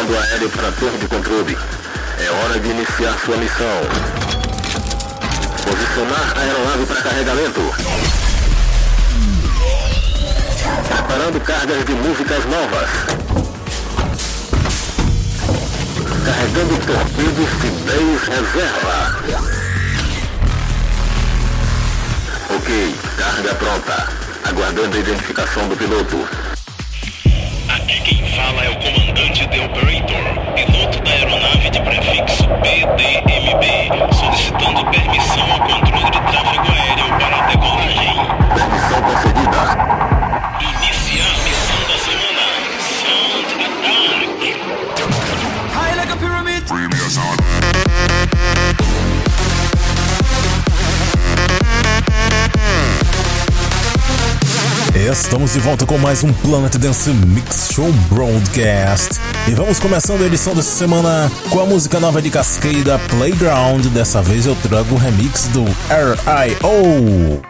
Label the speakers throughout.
Speaker 1: Comando aéreo para torre de controle. É hora de iniciar sua missão. Posicionar a aeronave para carregamento. Preparando cargas de músicas novas. Carregando torpedos de 10 reserva. Ok, carga pronta. Aguardando a identificação do piloto.
Speaker 2: Aqui quem fala é o comandante The Operator, piloto da aeronave de prefixo PDMB, solicitando permissão ao controle de tráfego aéreo para a decolagem.
Speaker 1: Permissão concedida.
Speaker 2: Iniciar
Speaker 3: Estamos de volta com mais um Planet Dance Mix Show Broadcast. E vamos começando a edição dessa semana com a música nova de Cascada Playground. Dessa vez eu trago o remix do R.I.O.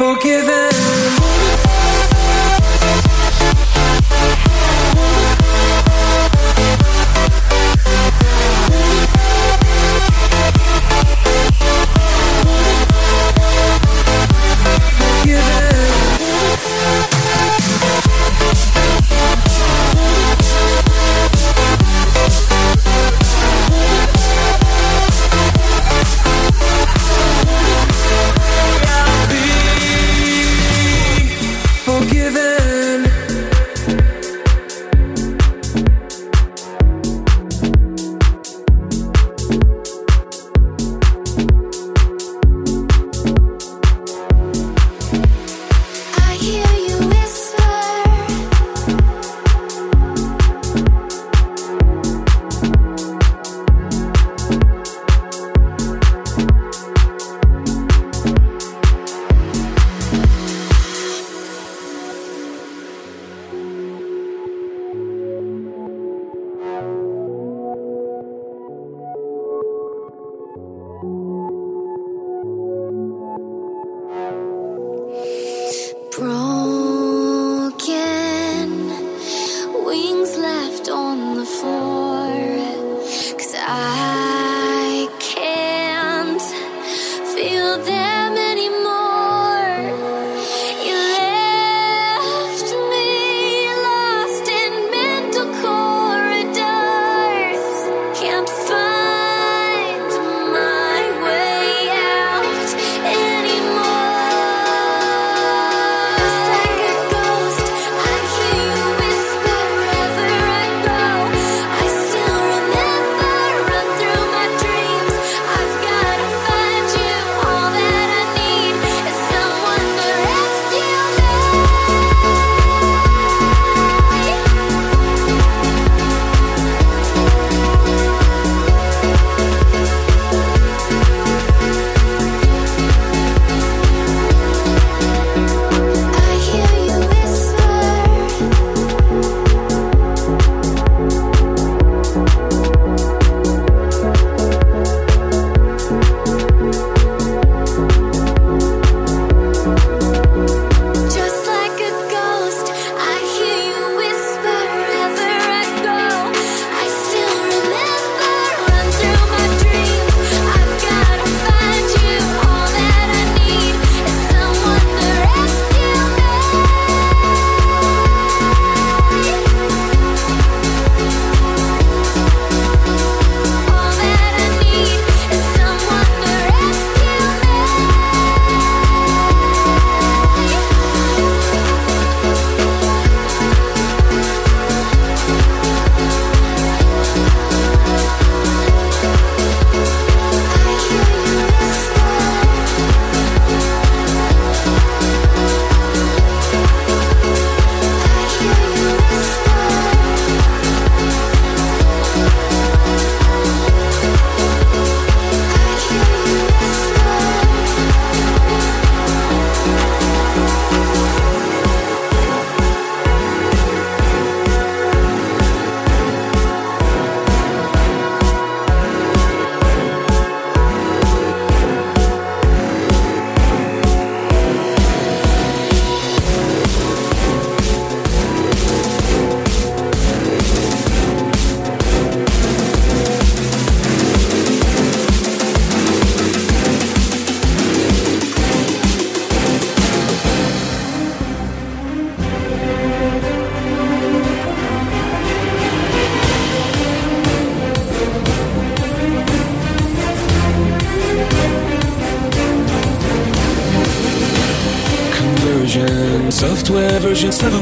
Speaker 4: forgiven.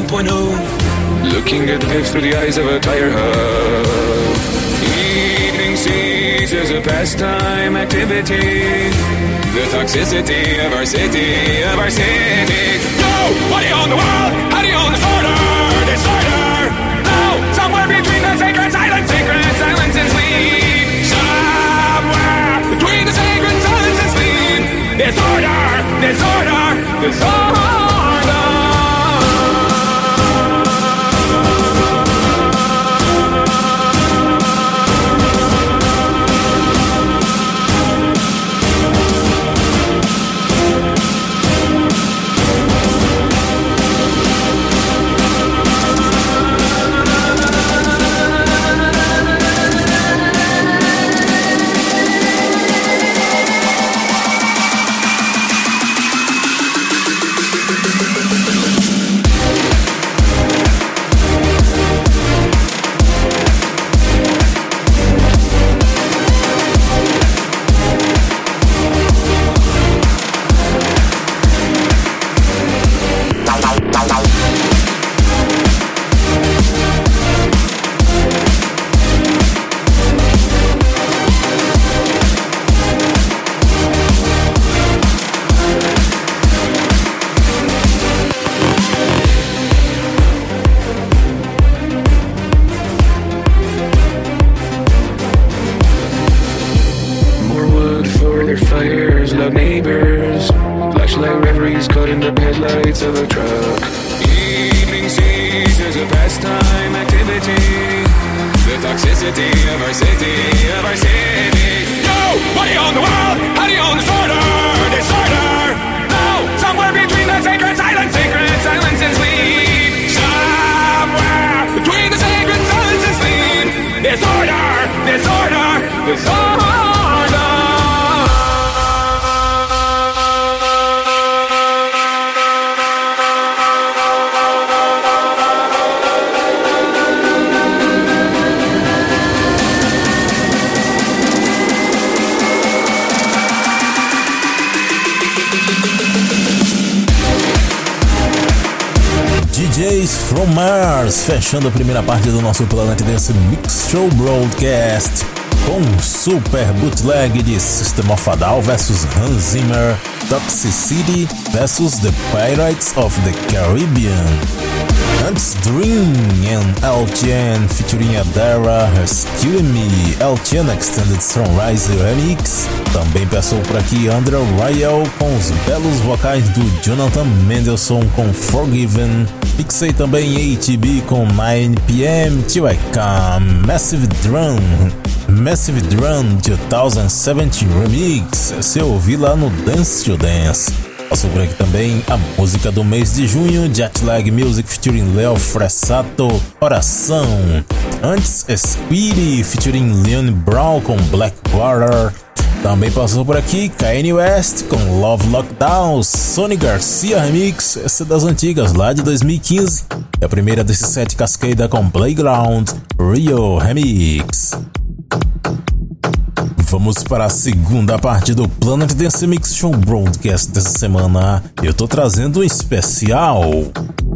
Speaker 5: 2.0. Looking at life through the eyes of a tire
Speaker 6: fechando a primeira parte do nosso Planet Dance Mix Show Broadcast com um super bootleg de System of a Down vs Hans Zimmer, Toxicity vs The Pirates of the Caribbean. Antes Dream and LTN featuring Adara Rescue Me, LTN Extended Sunrise Remix. Também passou por aqui Andrew Ryle com os belos vocais do Jonathan Mendelssohn com Forgiven. Fixei também ATB com 9pm Till I Come, Massive Drum. Massive Drum 2070 Remix, se ouvi lá no Dance to Dance. Passou por aqui também a música do mês de junho, Jetlag Music featuring Leo Fressato, Oração. Antes, Squiddy featuring Leon Brown com Blackwater. Também passou por aqui Kanye West com Love Lockdown, Sony Garcia Remix, essa das antigas lá de 2015. E a primeira desse set Cascada com Playground, Rio Remix. Vamos para a segunda parte do Planet Dance Mix Show Broadcast dessa semana. Eu tô trazendo um especial.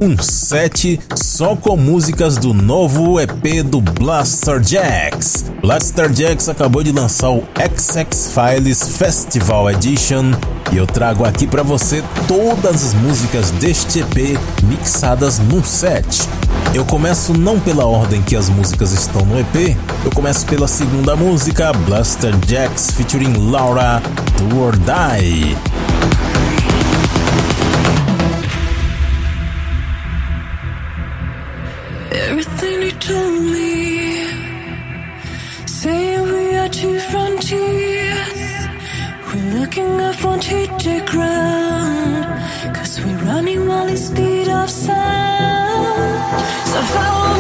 Speaker 6: Um set só com músicas do novo EP do Blaster Jacks. Blaster Jacks acabou de lançar o XX Files Festival Edition e eu trago aqui para você todas as músicas deste EP mixadas num set. Eu começo não pela ordem que as músicas estão no EP, eu começo pela segunda música, Blaster Jacks featuring Laura Do or Die.
Speaker 7: Everything you told me, saying we are two frontiers. We're looking up at frontier ground, cause we're running while the speed of sound. So follow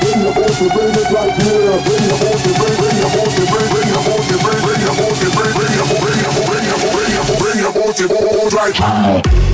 Speaker 7: bring the horse and bring it right here. Bring the horse and bring, bring the horse and bring, bring the horse and bring, bring the horse and bring, bring the horse, bring
Speaker 8: the
Speaker 9: horse, bring the horse, bring the horse,
Speaker 6: bring the horse, bring the horse right.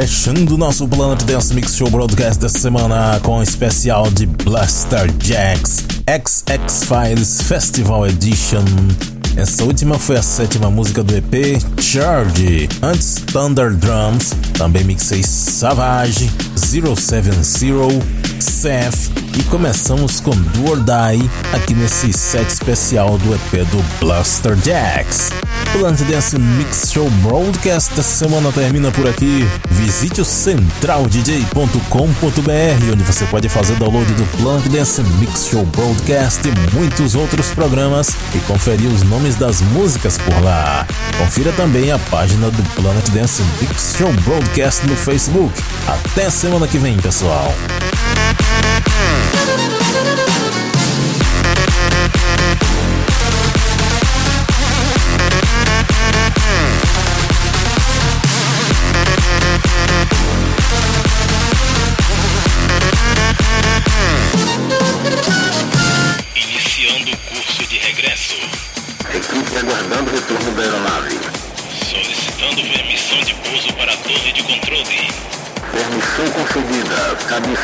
Speaker 6: Fechando nosso Planet Dance Mix Show Broadcast dessa semana com um especial de Blaster Jacks XX Files Festival Edition. Essa última foi a sétima música do EP Charge. Antes Thunder Drums, também mixei Savage, 070, Seth e começamos com Do or Die aqui nesse set especial do EP do Blaster Jacks. Planet Dance Mix Show Broadcast dessa semana termina por aqui. Visite o centraldj.com.br, onde você pode fazer download do Planet Dance Mix Show Broadcast e muitos outros programas e conferir os nomes das músicas por lá. Confira também a página do Planet Dance Mix Show Broadcast no Facebook. Até semana que vem, pessoal.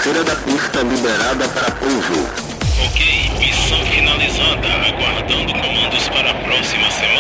Speaker 1: Cabeceira da pista liberada para pouso.
Speaker 2: Ok, missão finalizada. Aguardando comandos para a próxima semana.